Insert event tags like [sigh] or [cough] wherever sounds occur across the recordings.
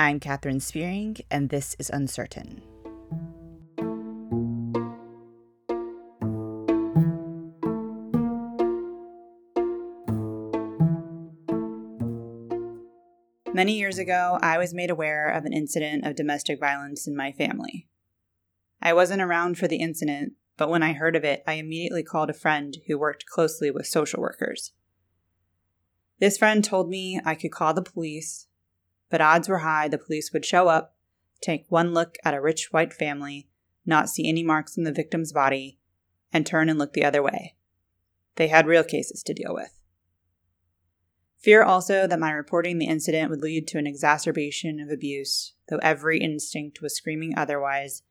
I'm Katherine Spearing, and this is Uncertain. Many years ago, I was made aware of an incident of domestic violence in my family. I wasn't around for the incident, but when I heard of it, I immediately called a friend who worked closely with social workers. This friend told me I could call the police, but odds were high the police would show up, take one look at a rich white family, not see any marks on the victim's body, and turn and look the other way. They had real cases to deal with. Fear also that my reporting the incident would lead to an exacerbation of abuse, though every instinct was screaming otherwise,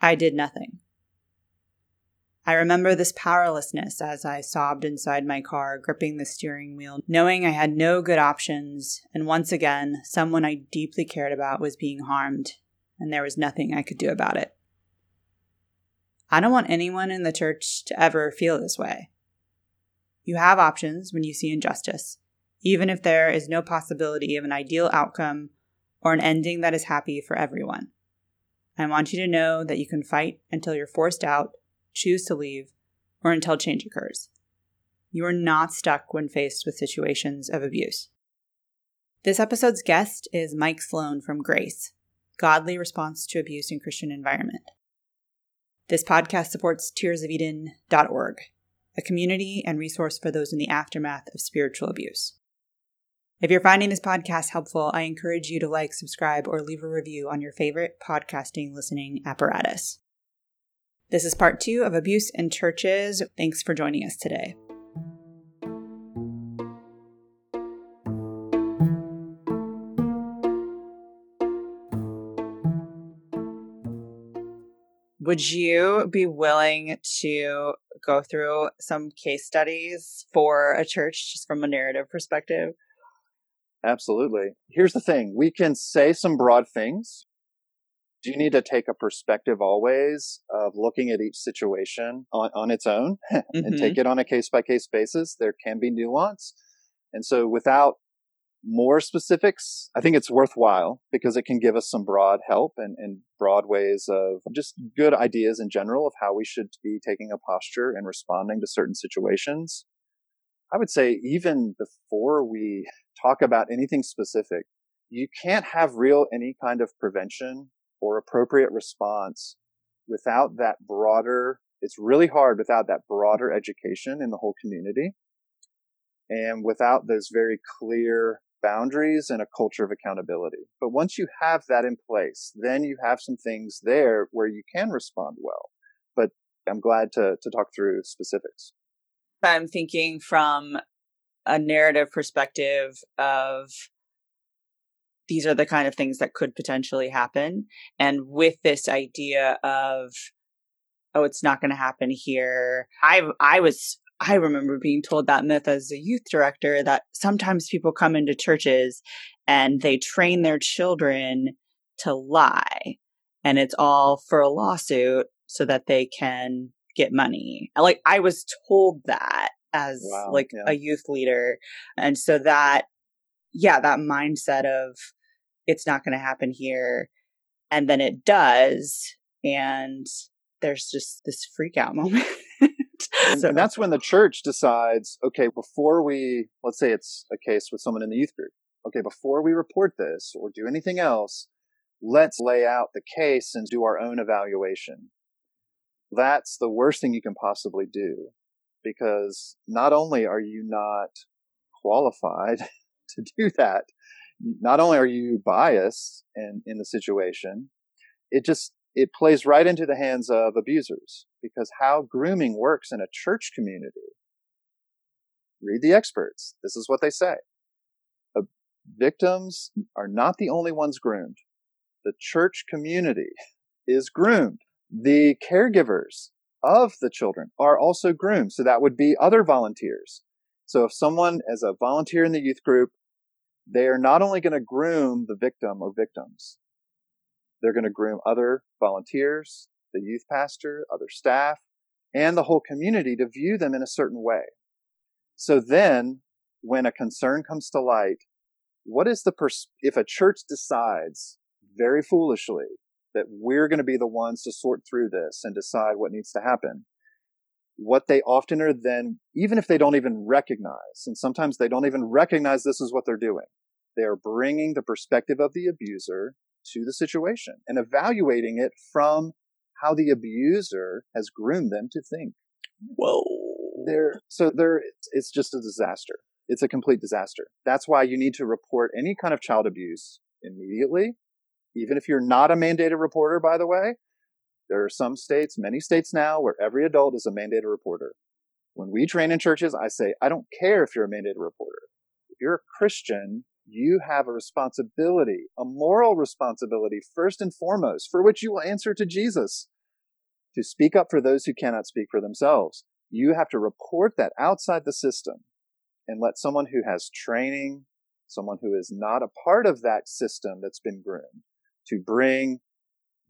I did nothing. I remember this powerlessness as I sobbed inside my car, gripping the steering wheel, knowing I had no good options, and once again, someone I deeply cared about was being harmed, and there was nothing I could do about it. I don't want anyone in the church to ever feel this way. You have options when you see injustice, even if there is no possibility of an ideal outcome or an ending that is happy for everyone. I want you to know that you can fight until you're forced out, choose to leave, or until change occurs. You are not stuck when faced with situations of abuse. This episode's guest is Mike Sloan from Grace, Godly Response to Abuse in Christian Environment. This podcast supports tearsofeden.org, a community and resource for those in the aftermath of spiritual abuse. If you're finding this podcast helpful, I encourage you to like, subscribe, or leave a review on your favorite podcasting listening apparatus. This is part two of Abuse in Churches. Thanks for joining us today. Would you be willing to go through some case studies for a church just from a narrative perspective? Absolutely. Here's the thing we can say some broad things. Do you need to take a perspective always of looking at each situation on, on its own [laughs] and mm-hmm. take it on a case by case basis? There can be nuance. And so without more specifics, I think it's worthwhile because it can give us some broad help and, and broad ways of just good ideas in general of how we should be taking a posture and responding to certain situations. I would say even before we talk about anything specific, you can't have real any kind of prevention or appropriate response without that broader, it's really hard without that broader education in the whole community and without those very clear boundaries and a culture of accountability. But once you have that in place, then you have some things there where you can respond well. But I'm glad to, to talk through specifics. I'm thinking from a narrative perspective of these are the kind of things that could potentially happen. And with this idea of, oh, it's not going to happen here. I, I was, I remember being told that myth as a youth director that sometimes people come into churches and they train their children to lie. And it's all for a lawsuit so that they can get money. Like I was told that as wow, like yeah. a youth leader. And so that, yeah, that mindset of it's not going to happen here. And then it does. And there's just this freak out [laughs] moment. so, and that's when the church decides, okay, before we, let's say it's a case with someone in the youth group. Okay, before we report this or do anything else, let's lay out the case and do our own evaluation that's the worst thing you can possibly do because not only are you not qualified [laughs] to do that, not only are you biased in, in the situation, it just, it plays right into the hands of abusers because how grooming works in a church community. Read the experts. This is what they say. Uh, victims are not the only ones groomed. The church community is groomed the caregivers of the children are also groomed. So that would be other volunteers. So if someone is a volunteer in the youth group, they are not only going to groom the victim or victims, they're going to groom other volunteers, the youth pastor, other staff, and the whole community to view them in a certain way. So then when a concern comes to light, what is the pers- if a church decides very foolishly that we're going to be the ones to sort through this and decide what needs to happen what they often are then even if they don't even recognize and sometimes they don't even recognize this is what they're doing they are bringing the perspective of the abuser to the situation and evaluating it from how the abuser has groomed them to think whoa there so there it's just a disaster it's a complete disaster. That's why you need to report any kind of child abuse immediately. Even if you're not a mandated reporter, by the way, there are some states, many states now, where every adult is a mandated reporter. When we train in churches, I say, I don't care if you're a mandated reporter. If you're a Christian, you have a responsibility, a moral responsibility, first and foremost, for which you will answer to Jesus to speak up for those who cannot speak for themselves. You have to report that outside the system and let someone who has training, someone who is not a part of that system that's been groomed, to bring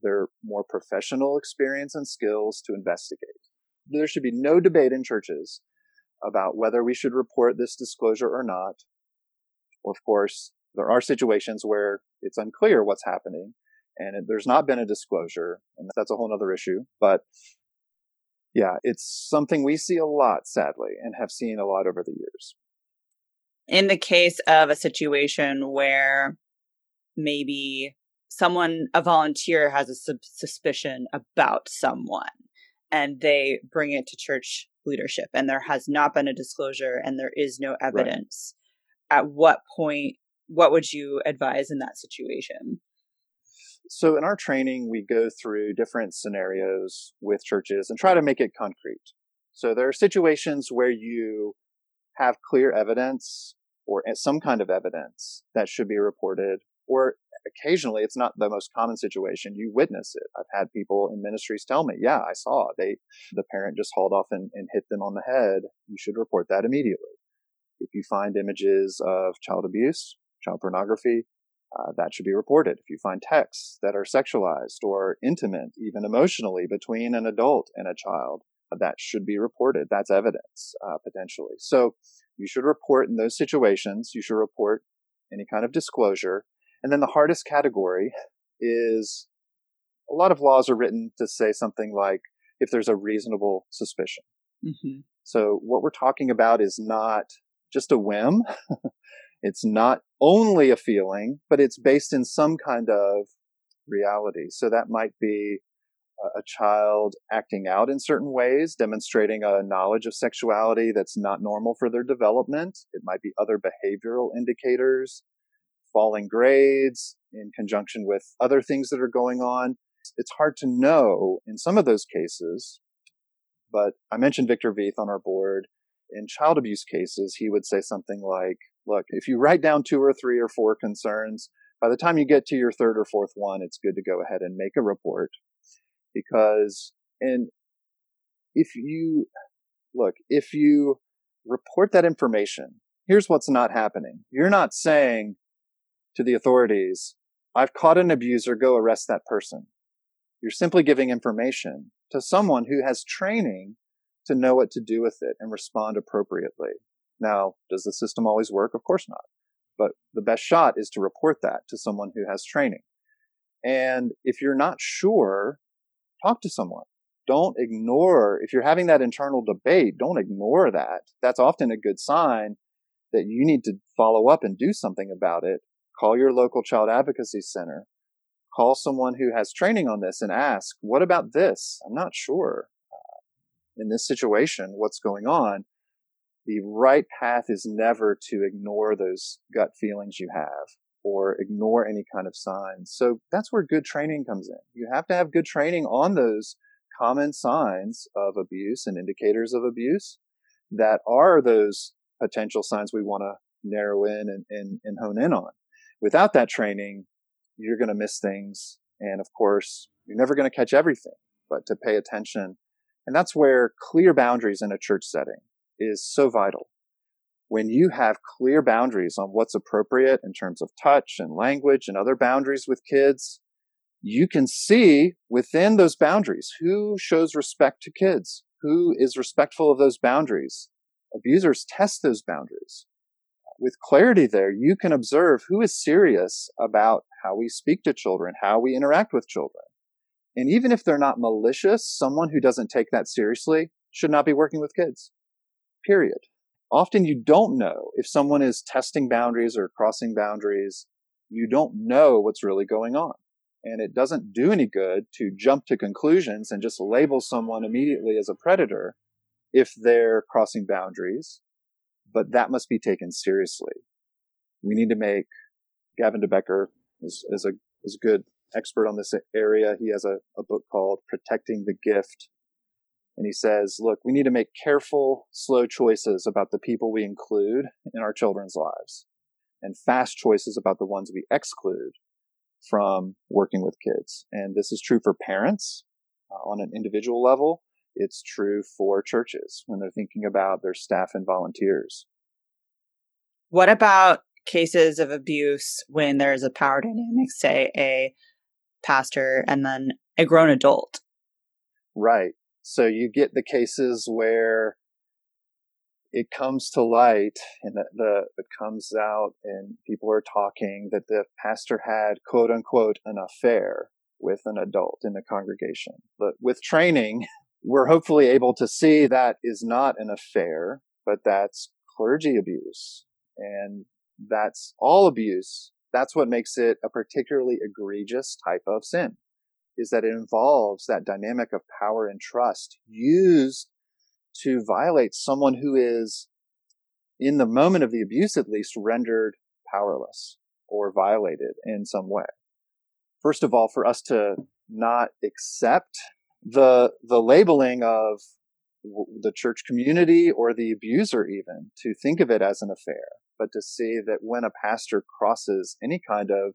their more professional experience and skills to investigate. There should be no debate in churches about whether we should report this disclosure or not. Of course, there are situations where it's unclear what's happening and there's not been a disclosure, and that's a whole other issue. But yeah, it's something we see a lot, sadly, and have seen a lot over the years in the case of a situation where maybe someone, a volunteer, has a sub- suspicion about someone and they bring it to church leadership and there has not been a disclosure and there is no evidence, right. at what point, what would you advise in that situation? So, in our training, we go through different scenarios with churches and try to make it concrete. So, there are situations where you have clear evidence or eh, some kind of evidence that should be reported, or occasionally it's not the most common situation. You witness it. I've had people in ministries tell me, yeah, I saw they, the parent just hauled off and, and hit them on the head. You should report that immediately. If you find images of child abuse, child pornography, uh, that should be reported. If you find texts that are sexualized or intimate, even emotionally, between an adult and a child, that should be reported. That's evidence, uh, potentially. So you should report in those situations. You should report any kind of disclosure. And then the hardest category is a lot of laws are written to say something like if there's a reasonable suspicion. Mm-hmm. So what we're talking about is not just a whim. [laughs] it's not only a feeling, but it's based in some kind of reality. So that might be a child acting out in certain ways, demonstrating a knowledge of sexuality that's not normal for their development. It might be other behavioral indicators, falling grades in conjunction with other things that are going on. It's hard to know in some of those cases, but I mentioned Victor Vieth on our board. In child abuse cases, he would say something like, look, if you write down two or three or four concerns, by the time you get to your third or fourth one, it's good to go ahead and make a report because and if you look if you report that information here's what's not happening you're not saying to the authorities i've caught an abuser go arrest that person you're simply giving information to someone who has training to know what to do with it and respond appropriately now does the system always work of course not but the best shot is to report that to someone who has training and if you're not sure talk to someone. Don't ignore, if you're having that internal debate, don't ignore that. That's often a good sign that you need to follow up and do something about it. Call your local child advocacy center. Call someone who has training on this and ask, what about this? I'm not sure. Uh, in this situation, what's going on? The right path is never to ignore those gut feelings you have or ignore any kind of signs. So that's where good training comes in. You have to have good training on those common signs of abuse and indicators of abuse that are those potential signs we want to narrow in and, and, and hone in on. Without that training, you're going to miss things. And of course, you're never going to catch everything, but to pay attention. And that's where clear boundaries in a church setting is so vital when you have clear boundaries on what's appropriate in terms of touch and language and other boundaries with kids, you can see within those boundaries who shows respect to kids, who is respectful of those boundaries. Abusers test those boundaries. With clarity there, you can observe who is serious about how we speak to children, how we interact with children. And even if they're not malicious, someone who doesn't take that seriously should not be working with kids. Period. Often you don't know if someone is testing boundaries or crossing boundaries. You don't know what's really going on. And it doesn't do any good to jump to conclusions and just label someone immediately as a predator if they're crossing boundaries. But that must be taken seriously. We need to make Gavin de Becker is, is a is a good expert on this area. He has a, a book called Protecting the Gift. And he says, look, we need to make careful, slow choices about the people we include in our children's lives and fast choices about the ones we exclude from working with kids. And this is true for parents uh, on an individual level. It's true for churches when they're thinking about their staff and volunteers. What about cases of abuse when there's a power dynamic, say a pastor and then a grown adult? Right. So you get the cases where it comes to light and the, the it comes out and people are talking that the pastor had quote unquote an affair with an adult in the congregation. But with training, [laughs] we're hopefully able to see that is not an affair, but that's clergy abuse. And that's all abuse. That's what makes it a particularly egregious type of sin is that it involves that dynamic of power and trust used to violate someone who is, in the moment of the abuse at least, rendered powerless or violated in some way. First of all, for us to not accept the, the labeling of the church community or the abuser even to think of it as an affair, but to see that when a pastor crosses any kind of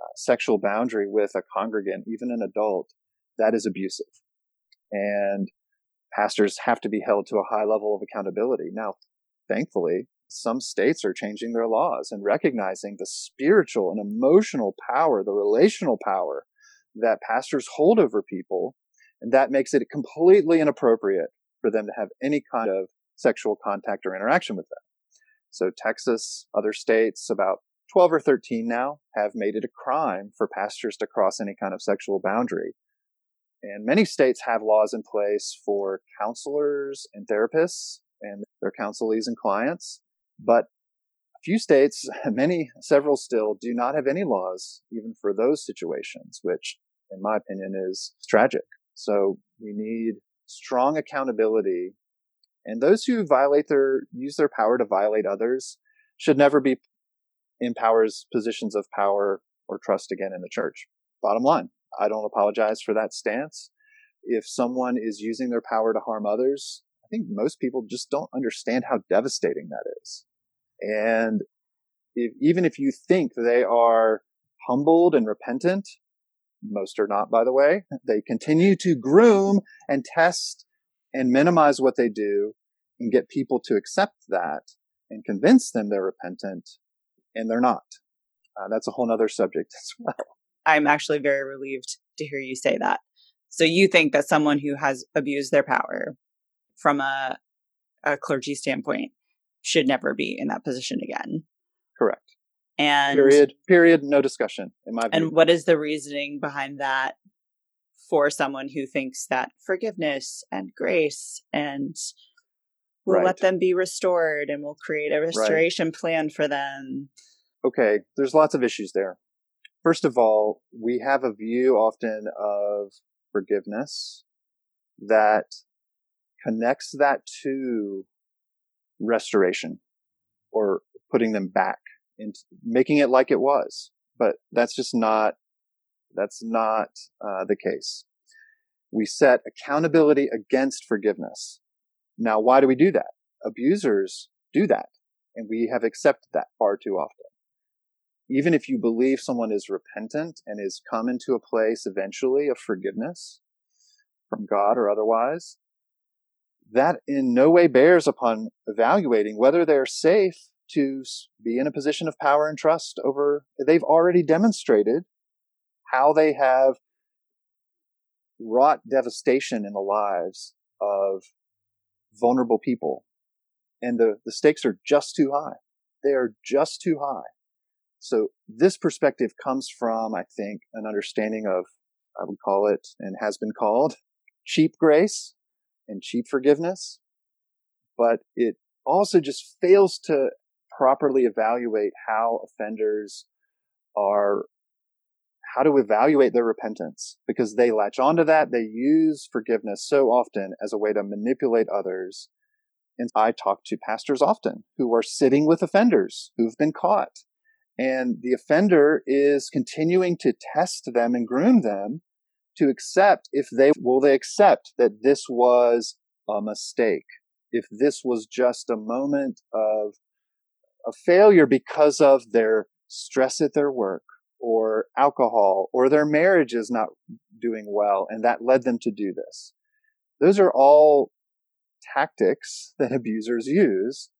uh, sexual boundary with a congregant, even an adult, that is abusive. And pastors have to be held to a high level of accountability. Now, thankfully, some states are changing their laws and recognizing the spiritual and emotional power, the relational power that pastors hold over people. And that makes it completely inappropriate for them to have any kind of sexual contact or interaction with them. So Texas, other states, about 12 or 13 now have made it a crime for pastors to cross any kind of sexual boundary. And many states have laws in place for counselors and therapists and their counselees and clients. But a few states, [laughs] many, several still do not have any laws even for those situations, which in my opinion is tragic. So we need strong accountability and those who violate their, use their power to violate others should never be in power's positions of power or trust again in the church. Bottom line. I don't apologize for that stance. If someone is using their power to harm others, I think most people just don't understand how devastating that is. And if, even if you think they are humbled and repentant, most are not, by the way, they continue to groom and test and minimize what they do and get people to accept that and convince them they're repentant and they're not. Uh, that's a whole other subject [laughs] as well. I'm actually very relieved to hear you say that. So you think that someone who has abused their power from a, a clergy standpoint should never be in that position again. And period, period, no discussion in my view. And what is the reasoning behind that for someone who thinks that forgiveness and grace and we'll right. let them be restored and we'll create a restoration right. plan for them? Okay, there's lots of issues there. First of all, we have a view often of forgiveness that connects that to restoration or putting them back into making it like it was. But that's just not, that's not uh, the case. We set accountability against forgiveness. Now, why do we do that? Abusers do that, and we have accepted that far too often even if you believe someone is repentant and is come into a place eventually of forgiveness from God or otherwise, that in no way bears upon evaluating whether they're safe to be in a position of power and trust over, they've already demonstrated how they have wrought devastation in the lives of vulnerable people. And the, the stakes are just too high. they are just too high. So this perspective comes from, I think, an understanding of, I would call it, and has been called, [laughs] cheap grace and cheap forgiveness. But it also just fails to properly evaluate how offenders are how to evaluate their repentance because they latch onto that. They use forgiveness so often as a way to manipulate others. And I talk to pastors often who are sitting with offenders who've been caught. And the offender is continuing to test them and groom them to accept if they will they accept that this was a mistake, if this was just a moment of a failure because of their stress at their work or alcohol or their marriage is not doing well and that led them to do this. Those are all tactics that abusers use.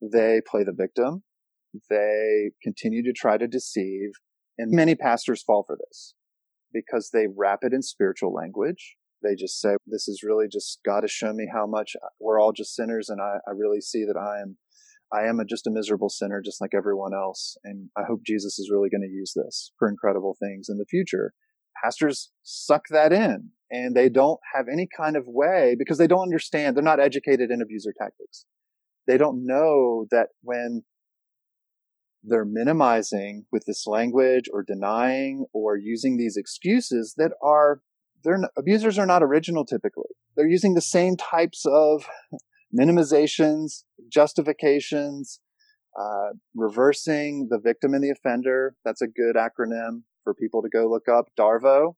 They play the victim. They continue to try to deceive and many pastors fall for this because they wrap it in spiritual language. They just say, this is really just God has shown me how much uh, we're all just sinners and I, I really see that I am I am a, just a miserable sinner, just like everyone else. And I hope Jesus is really going to use this for incredible things in the future. Pastors suck that in and they don't have any kind of way because they don't understand. They're not educated in abuser tactics. They don't know that when they're minimizing with this language or denying or using these excuses that are they're abusers are not original typically. They're using the same types of minimizations, justifications, uh, reversing the victim and the offender. That's a good acronym for people to go look up. DARVO,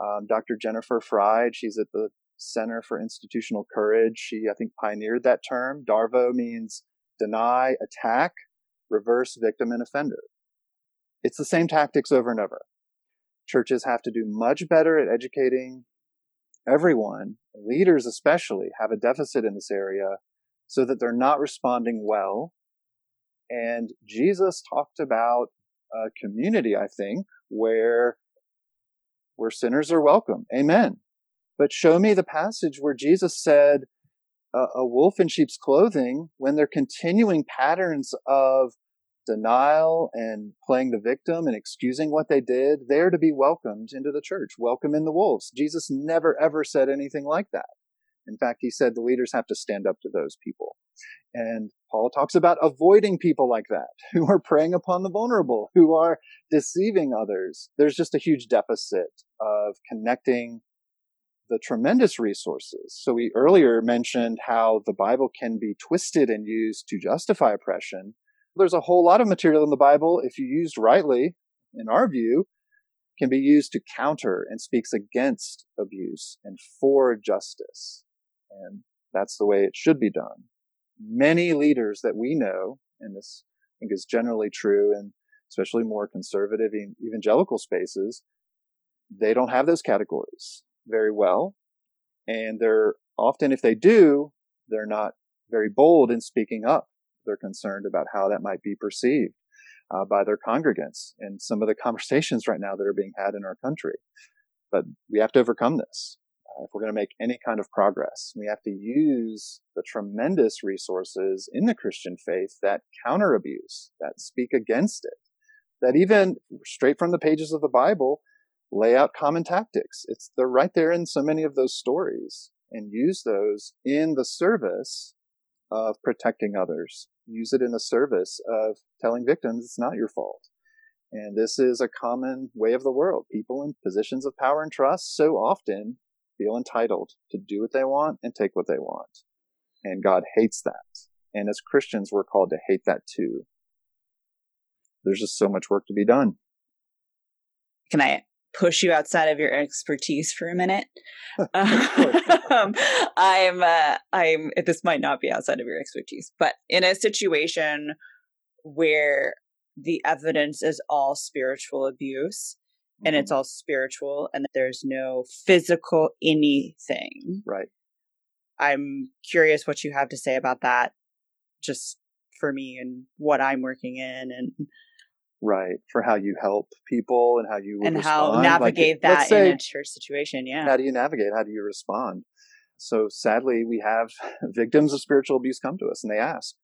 um, Dr. Jennifer Freyd, she's at the Center for Institutional Courage. She, I think, pioneered that term. DARVO means deny, attack, reverse victim and offender. It's the same tactics over and over. Churches have to do much better at educating everyone, leaders especially, have a deficit in this area so that they're not responding well. And Jesus talked about a community, I think, where where sinners are welcome. Amen. But show me the passage where Jesus said, a wolf in sheep's clothing, when they're continuing patterns of denial and playing the victim and excusing what they did, they're to be welcomed into the church. Welcome in the wolves. Jesus never ever said anything like that. In fact, he said the leaders have to stand up to those people. And Paul talks about avoiding people like that, [laughs] who are preying upon the vulnerable, who are deceiving others. There's just a huge deficit of connecting the tremendous resources. So we earlier mentioned how the Bible can be twisted and used to justify oppression. There's a whole lot of material in the Bible, if you used rightly, in our view, can be used to counter and speaks against abuse and for justice. And that's the way it should be done. Many leaders that we know, and this I think is generally true in especially more conservative evangelical spaces, they don't have those categories very well. And they're often, if they do, they're not very bold in speaking up they're concerned about how that might be perceived uh, by their congregants and some of the [laughs] conversations right now that are being had in our country. But we have to overcome this. Uh, if we're going to make any kind of progress, we have to use the tremendous resources in the Christian faith that counter abuse, that speak against it, that even straight from the pages of the Bible lay out common tactics. It's they're right there in so many of those stories and use those in the service of protecting others use it in the service of telling victims it's not your fault. And this is a common way of the world. People in positions of power and trust so often feel entitled to do what they want and take what they want. And God hates that. And as Christians, we're called to hate that too. There's just so much work to be done. Can I push you outside of your expertise for a minute. [laughs] [laughs] um, I'm, uh, I'm, this might not be outside of your expertise, but in a situation where the evidence is all spiritual abuse mm-hmm. and it's mm-hmm. all spiritual and there's no physical anything. Right. I'm curious what you have to say about that just for me and what I'm working in and right for how you help people and how you and respond. how navigate like, that say, in a church situation yeah how do you navigate how do you respond so sadly we have [laughs] victims of spiritual abuse come to us and they ask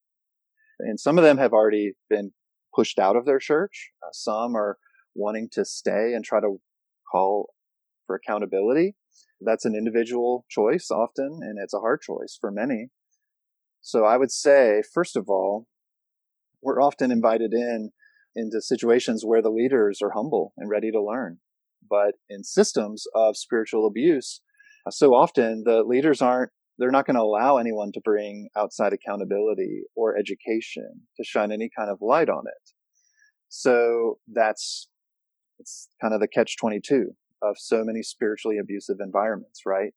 And some of them have already been pushed out of their church. Uh, some are wanting to stay and try to call for accountability. That's an individual choice often, and it's a hard choice for many. So I would say, first of all, we're often invited in into situations where the leaders are humble and ready to learn. But in systems of spiritual abuse, so often the leaders aren't, they're not going to allow anyone to bring outside accountability or education to shine any kind of light on it. So that's, it's kind of the catch 22 of so many spiritually abusive environments, right?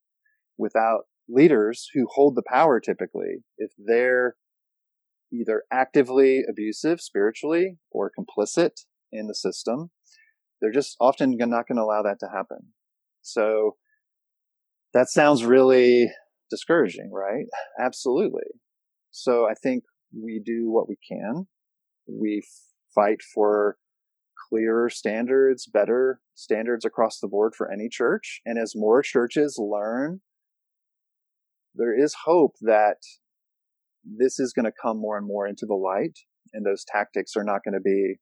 Without leaders who hold the power typically, if they're either actively abusive spiritually or complicit in the system, they're just often not going to allow that to happen. So that sounds really discouraging, right? Absolutely. So I think we do what we can. We fight for clearer standards, better standards across the board for any church. And as more churches learn, there is hope that this is going to come more and more into the light and those tactics are not going to be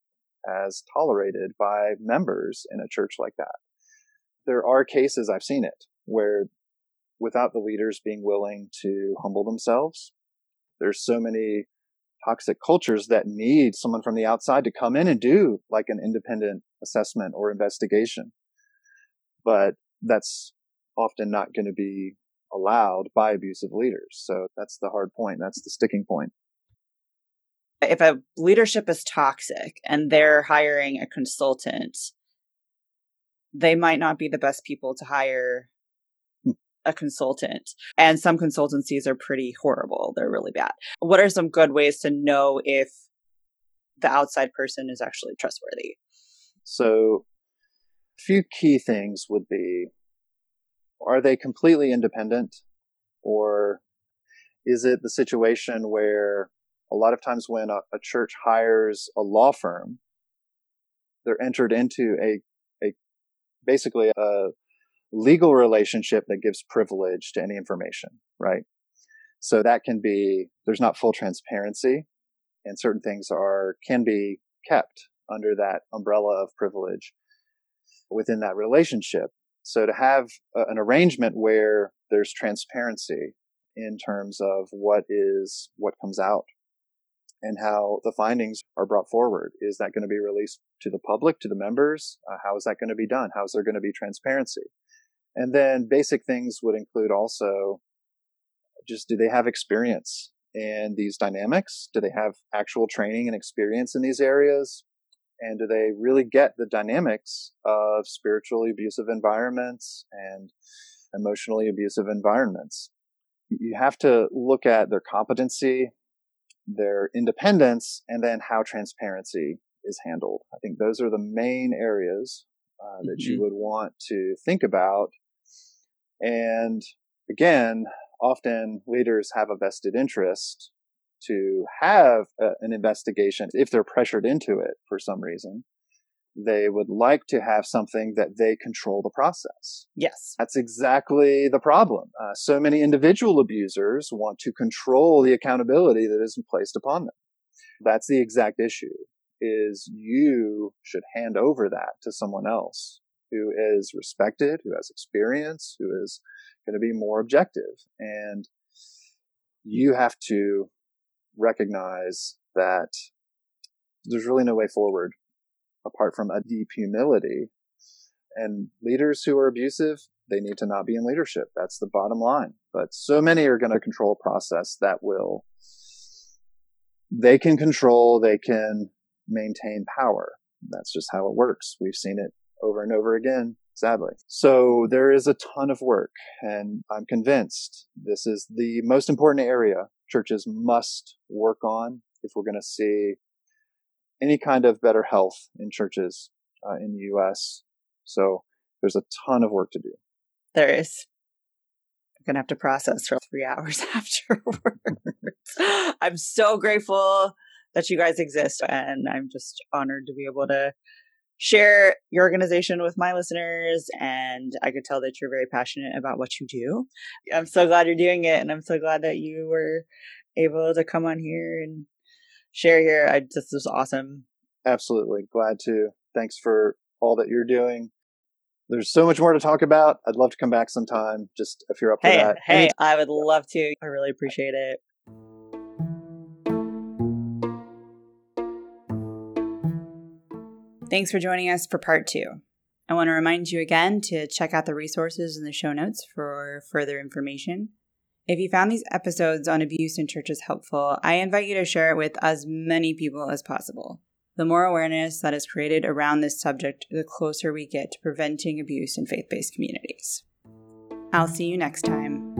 as tolerated by members in a church like that. There are cases I've seen it where without the leaders being willing to humble themselves, there's so many toxic cultures that need someone from the outside to come in and do like an independent assessment or investigation. But that's often not going to be allowed by abusive leaders. So that's the hard point. That's the sticking point. If a leadership is toxic and they're hiring a consultant, they might not be the best people to hire a consultant. And some consultancies are pretty horrible. They're really bad. What are some good ways to know if the outside person is actually trustworthy? So, a few key things would be are they completely independent? Or is it the situation where a lot of times when a, a church hires a law firm they're entered into a a basically a legal relationship that gives privilege to any information right? So that can be there's not full transparency and certain things are can be kept under that umbrella of privilege within that relationship so to have a, an arrangement where there's transparency in terms of what is, what comes out and how the findings are brought forward. Is that going to be released to the public, to the members? Uh, how is that going to be done? How is there going to be transparency? And then basic things would include also just do they have experience in these dynamics? Do they have actual training and experience in these areas? And do they really get the dynamics of spiritually abusive environments and emotionally abusive environments? You have to look at their competency their independence and then how transparency is handled. I think those are the main areas uh, that mm-hmm. you would want to think about. And again often leaders have a vested interest to have a, an investigation if they're pressured into it for some reason they would like to have something that they control the process. Yes. That's exactly the problem. Uh, so many individual abusers want to control the accountability that isn't placed upon them. That's the exact issue is you should hand over that to someone else who is respected, who has experience, who is going to be more objective. And you have to recognize that there's really no way forward apart from a deep humility. And leaders who are abusive, they need to not be in leadership. That's the bottom line. But so many are going to control a process that will, they can control, they can maintain power. That's just how it works. We've seen it over and over again, sadly. So there is a ton of work, and I'm convinced this is the most important area churches must work on if we're going to see any kind of better health in churches uh, in the U.S. So there's a ton of work to do. There is. I'm going to have to process for three [laughs] hours afterwards. I'm so grateful that you guys exist, and I'm just honored to be able to share your organization with my listeners. And I could tell that you're very passionate about what you do. I'm so glad you're doing it. And I'm so glad that you were able to come on here and share here. I just was awesome. Absolutely. Glad to. Thanks for all that you're doing. There's so much more to talk about. I'd love to come back sometime, just if you're up hey, for that. Hey, I would love to. I really appreciate it. Thanks for joining us for part two. I want to remind you again to check out the resources in the show notes for further information. If you found these episodes on abuse in churches helpful, I invite you to share it with as many people as possible. The more awareness that is created around this subject, the closer we get to preventing abuse in faith based communities. I'll see you next time.